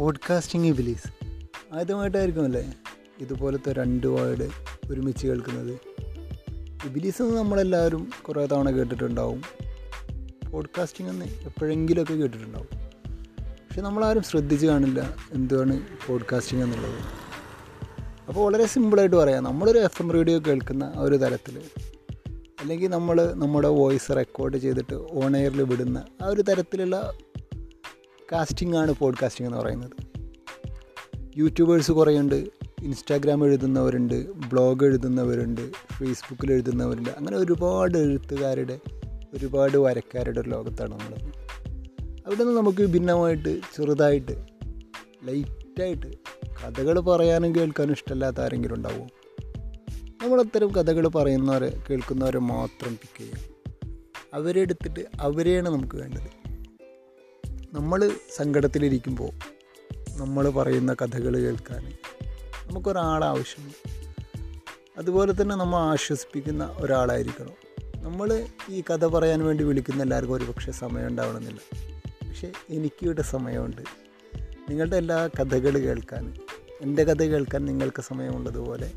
Podcasting ഇബിലീസ് ആദ്യമായിട്ടായിരിക്കും അല്ലേ ഇതുപോലത്തെ രണ്ട് വേർഡ് ഒരുമിച്ച് കേൾക്കുന്നത്. ഇബിലീസ് എന്ന് നമ്മളെല്ലാവരും കുറേ തവണ കേട്ടിട്ടുണ്ടാവും. പോഡ്കാസ്റ്റിംഗ് എന്ന് എപ്പോഴെങ്കിലുമൊക്കെ കേട്ടിട്ടുണ്ടാവും. പക്ഷെ നമ്മളാരും ശ്രദ്ധിച്ച് കാണില്ല എന്താണ് പോഡ്കാസ്റ്റിംഗ് എന്നുള്ളത്. അപ്പോൾ വളരെ സിമ്പിളായിട്ട് പറയാം. നമ്മളൊരു എഫ് എം റേഡിയോ കേൾക്കുന്ന ആ ഒരു തരത്തിൽ. അല്ലെങ്കിൽ നമ്മൾ നമ്മുടെ വോയിസ് റെക്കോർഡ് ചെയ്തിട്ട് ഓൺ എയറിൽ വിടുന്ന ആ ഒരു തരത്തിലുള്ള കാസ്റ്റിംഗ് ആണ് പോഡ്കാസ്റ്റിംഗ് എന്ന് പറയുന്നത്. യൂട്യൂബേഴ്സ് കുറേയുണ്ട് ഇൻസ്റ്റാഗ്രാം എഴുതുന്നവരുണ്ട് ബ്ലോഗ് എഴുതുന്നവരുണ്ട് ഫേസ്ബുക്കിൽ എഴുതുന്നവരുണ്ട്. അങ്ങനെ ഒരുപാട് എഴുത്തുകാരുടെ ഒരുപാട് വരക്കാരുടെ ഒരു ലോകത്താണ് നമ്മൾ അവിടെ നിന്ന് നമുക്ക് ഭിന്നമായിട്ട് ചെറുതായിട്ട് ലൈറ്റായിട്ട് കഥകൾ പറയാനും കേൾക്കാനും ഇഷ്ടമല്ലാത്ത ആരെങ്കിലും ഉണ്ടാവുമോ നമ്മളത്തരം കഥകൾ പറയുന്നവരെ കേൾക്കുന്നവരെ മാത്രം പിക്ക് ചെയ്യാം അവരെ എടുത്തിട്ട് അവരെയാണ് നമുക്ക് വേണ്ടത്. നമ്മൾ സങ്കടത്തിലിരിക്കുമ്പോൾ നമ്മൾ പറയുന്ന കഥകൾ കേൾക്കാൻ നമുക്കൊരാളാവശ്യമുണ്ട് അതുപോലെ തന്നെ നമ്മൾ ആശ്വസിപ്പിക്കുന്ന ഒരാളായിരിക്കണം. നമ്മൾ ഈ കഥ പറയാൻ വേണ്ടി വിളിക്കുന്ന എല്ലാവർക്കും ഒരു പക്ഷേ സമയം ഉണ്ടാവണമെന്നില്ല. പക്ഷേ എനിക്കിവിടെ സമയമുണ്ട്. നിങ്ങളുടെ എല്ലാ കഥകൾ കേൾക്കാൻ എന്റെ കഥ കേൾക്കാൻ നിങ്ങൾക്ക് സമയമുള്ളതുപോലെ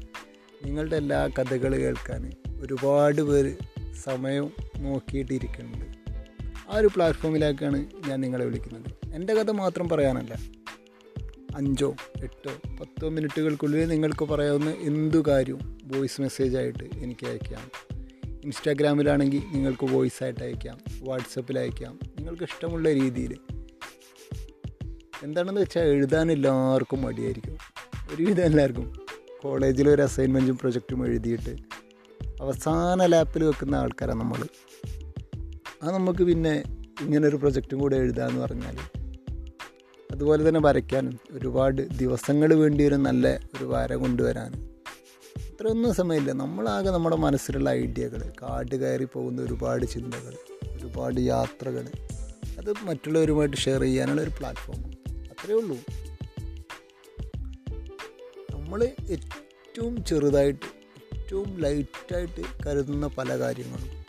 നിങ്ങളുടെ എല്ലാ കഥകൾ കേൾക്കാൻ ഒരുപാട് പേര് സമയം നോക്കിയിട്ടിരിക്കുന്നുണ്ട്. ആ ഒരു പ്ലാറ്റ്ഫോമിലേക്കാണ് ഞാൻ നിങ്ങളെ വിളിക്കുന്നത്. എന്റെ കഥ മാത്രം പറയാനല്ല. അഞ്ചോ എട്ടോ പത്തോ മിനിറ്റുകൾക്കുള്ളിൽ നിങ്ങൾക്ക് പറയാവുന്ന എന്തു കാര്യവും വോയിസ് മെസ്സേജായിട്ട് എനിക്ക് അയക്കാം ഇൻസ്റ്റാഗ്രാമിലാണെങ്കിൽ നിങ്ങൾക്ക് വോയിസ് ആയിട്ട് അയക്കാം വാട്സപ്പിൽ അയക്കാം നിങ്ങൾക്ക് ഇഷ്ടമുള്ള രീതിയിൽ. എന്താണെന്ന് വെച്ചാൽ എഴുതാൻ എല്ലാവർക്കും മടിയായിരിക്കും. ഒരുവിധം എല്ലാവർക്കും. കോളേജിൽ ഒരു അസൈൻമെന്റും പ്രൊജക്റ്റും എഴുതിയിട്ട് അവസാന ലാപ്പിൽ വെക്കുന്ന ആൾക്കാരാണ് നമ്മൾ. ആ നമുക്ക് പിന്നെ ഇങ്ങനൊരു പ്രൊജക്റ്റും കൂടെ എഴുതാമെന്ന് പറഞ്ഞാൽ അതുപോലെ തന്നെ വരയ്ക്കാനും ഒരുപാട് ദിവസങ്ങൾ വേണ്ടി വരും നല്ല ഒരു വര കൊണ്ടുവരാനും അത്രയൊന്നും സമയമില്ല. നമ്മളാകെ നമ്മുടെ മനസ്സിലുള്ള ഐഡിയകൾ കാട് കയറി പോകുന്ന ഒരുപാട് ചിന്തകൾ ഒരുപാട് യാത്രകൾ അത് മറ്റുള്ളവരുമായിട്ട് ഷെയർ ചെയ്യാനുള്ള ഒരു പ്ലാറ്റ്ഫോം. അത്രയേ ഉള്ളൂ. നമ്മൾ ഏറ്റവും ചെറുതായിട്ട് ഏറ്റവും ലൈറ്റായിട്ട് കരുതുന്ന പല കാര്യങ്ങളും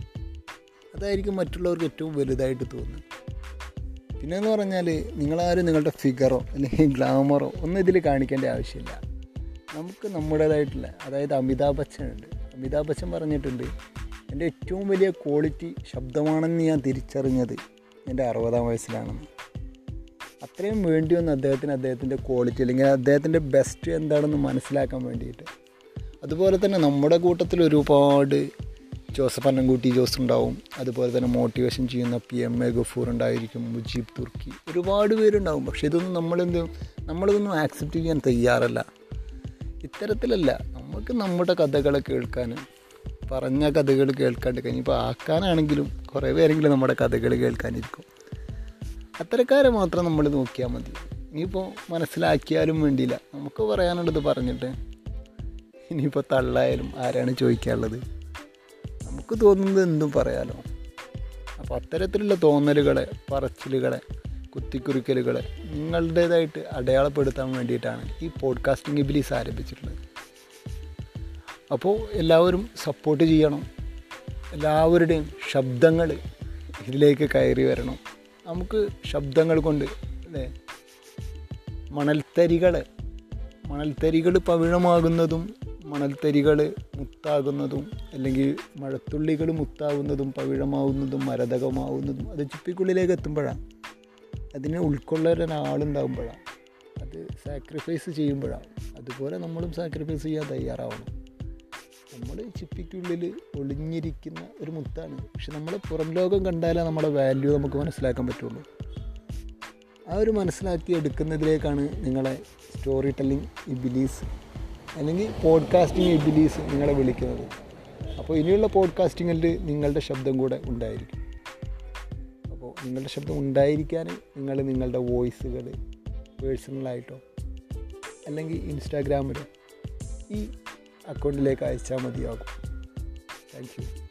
അതായിരിക്കും മറ്റുള്ളവർക്ക് ഏറ്റവും വലുതായിട്ട് തോന്നുന്നത്. പിന്നെയെന്ന് പറഞ്ഞാൽ നിങ്ങളാരും നിങ്ങളുടെ ഫിഗറോ അല്ലെങ്കിൽ ഗ്ലാമറോ ഒന്നും ഇതിൽ കാണിക്കേണ്ട ആവശ്യമില്ല. നമുക്ക് നമ്മുടേതായിട്ടുള്ള അതായത് അമിതാഭ് ബച്ചൻ ഉണ്ട്. അമിതാഭ് ബച്ചൻ പറഞ്ഞിട്ടുണ്ട് എന്റെ ഏറ്റവും വലിയ ക്വാളിറ്റി ശബ്ദമാണെന്ന് ഞാൻ തിരിച്ചറിഞ്ഞത് എന്റെ അറുപതാം വയസ്സിലാണെന്ന്. അത്രയും വേണ്ടി വന്ന് അദ്ദേഹത്തിന് അദ്ദേഹത്തിന്റെ ക്വാളിറ്റി അല്ലെങ്കിൽ അദ്ദേഹത്തിന്റെ ബെസ്റ്റ് എന്താണെന്ന് മനസ്സിലാക്കാൻ വേണ്ടിയിട്ട്. അതുപോലെ തന്നെ നമ്മുടെ കൂട്ടത്തിൽ ഒരുപാട് ജോസഫ് അന്നംകുട്ടി ജോസ് ഉണ്ടാവും. അതുപോലെ തന്നെ മോട്ടിവേഷൻ ചെയ്യുന്ന പി എം എ ഗഫൂർ ഉണ്ടായിരിക്കും മുജീബ് തുർക്കി. ഒരുപാട് പേരുണ്ടാവും. പക്ഷേ ഇതൊന്നും നമ്മളെന്ത് നമ്മളിതൊന്നും ആക്സെപ്റ്റ് ചെയ്യാൻ തയ്യാറല്ല. ഇത്തരത്തിലല്ല നമുക്ക് നമ്മുടെ കഥകൾ കേൾക്കാൻ പറഞ്ഞ കഥകൾ കേൾക്കാണ്ട് കഴിഞ്ഞിപ്പോൾ ആക്കാനാണെങ്കിലും കുറേ പേരെങ്കിലും നമ്മുടെ കഥകൾ കേൾക്കാനിരിക്കും. അത്തരക്കാരെ മാത്രം നമ്മൾ നോക്കിയാൽ മതി. ഇനിയിപ്പോൾ മനസ്സിലാക്കിയാലും വേണ്ടിയില്ല. നമുക്ക് പറയാനുള്ളത് പറഞ്ഞിട്ട് ഇനിയിപ്പോൾ തള്ളായാലും ആരാണ് ചോദിക്കാനുള്ളത്? നമുക്ക് തോന്നുന്നത് എന്തും പറയാലോ. അപ്പോൾ അത്തരത്തിലുള്ള തോന്നലുകളെ പറച്ചിലുകളെ കുത്തിക്കുറിക്കലുകളെ നിങ്ങളുടേതായിട്ട് അടയാളപ്പെടുത്താൻ വേണ്ടിയിട്ടാണ് ഈ പോഡ്കാസ്റ്റിംഗ് ഇബിലീസ് ആരംഭിച്ചിട്ടുള്ളത്. അപ്പോൾ എല്ലാവരും സപ്പോർട്ട് ചെയ്യണം. എല്ലാവരുടെയും ശബ്ദങ്ങൾ ഇതിലേക്ക് കയറി വരണം. നമുക്ക് ശബ്ദങ്ങൾ കൊണ്ട് അല്ലേ? മണൽത്തരികൾ മണൽത്തരികൾ പവിഴമാകുന്നതും മണൽത്തരികൾ മുത്താകുന്നതും അല്ലെങ്കിൽ മഴത്തുള്ളികൾ മുത്താകുന്നതും പവിഴമാവുന്നതും മരതകമാവുന്നതും അത് ചിപ്പിക്കുള്ളിലേക്ക് എത്തുമ്പോഴാണ്. അതിനെ ഉൾക്കൊള്ളാൻ ഒരാളുണ്ടാകുമ്പോഴാണ് അത് സാക്രിഫൈസ് ചെയ്യുമ്പോഴാണ്. അതുപോലെ നമ്മളും സാക്രിഫൈസ് ചെയ്യാൻ തയ്യാറാവണം. നമ്മൾ ചിപ്പിക്കുള്ളിൽ ഒളിഞ്ഞിരിക്കുന്ന ഒരു മുത്താണ്. പക്ഷെ നമ്മൾ പുറം ലോകം കണ്ടാലേ നമ്മുടെ വാല്യൂ നമുക്ക് മനസ്സിലാക്കാൻ പറ്റുള്ളൂ. ആ ഒരു മനസ്സിലാക്കി എടുക്കുന്നതിലേക്കാണ് നിങ്ങളെ സ്റ്റോറി ടെല്ലിംഗ് ഇബിലീസ് അല്ലെങ്കിൽ പോഡ്കാസ്റ്റിംഗ് എബിലീസ് നിങ്ങളെ വിളിക്കുന്നത്. അപ്പോൾ ഇനിയുള്ള പോഡ്കാസ്റ്റിങ്ങിൽ നിങ്ങളുടെ ശബ്ദം കൂടെ ഉണ്ടായിരിക്കും. അപ്പോൾ നിങ്ങളുടെ ശബ്ദം ഉണ്ടായിരിക്കാൻ നിങ്ങൾ നിങ്ങളുടെ വോയിസുകൾ പേഴ്സണലായിട്ടോ അല്ലെങ്കിൽ ഇൻസ്റ്റാഗ്രാമിലോ ഈ അക്കൗണ്ടിലേക്ക് അയച്ചാൽ മതിയാകും. Thank you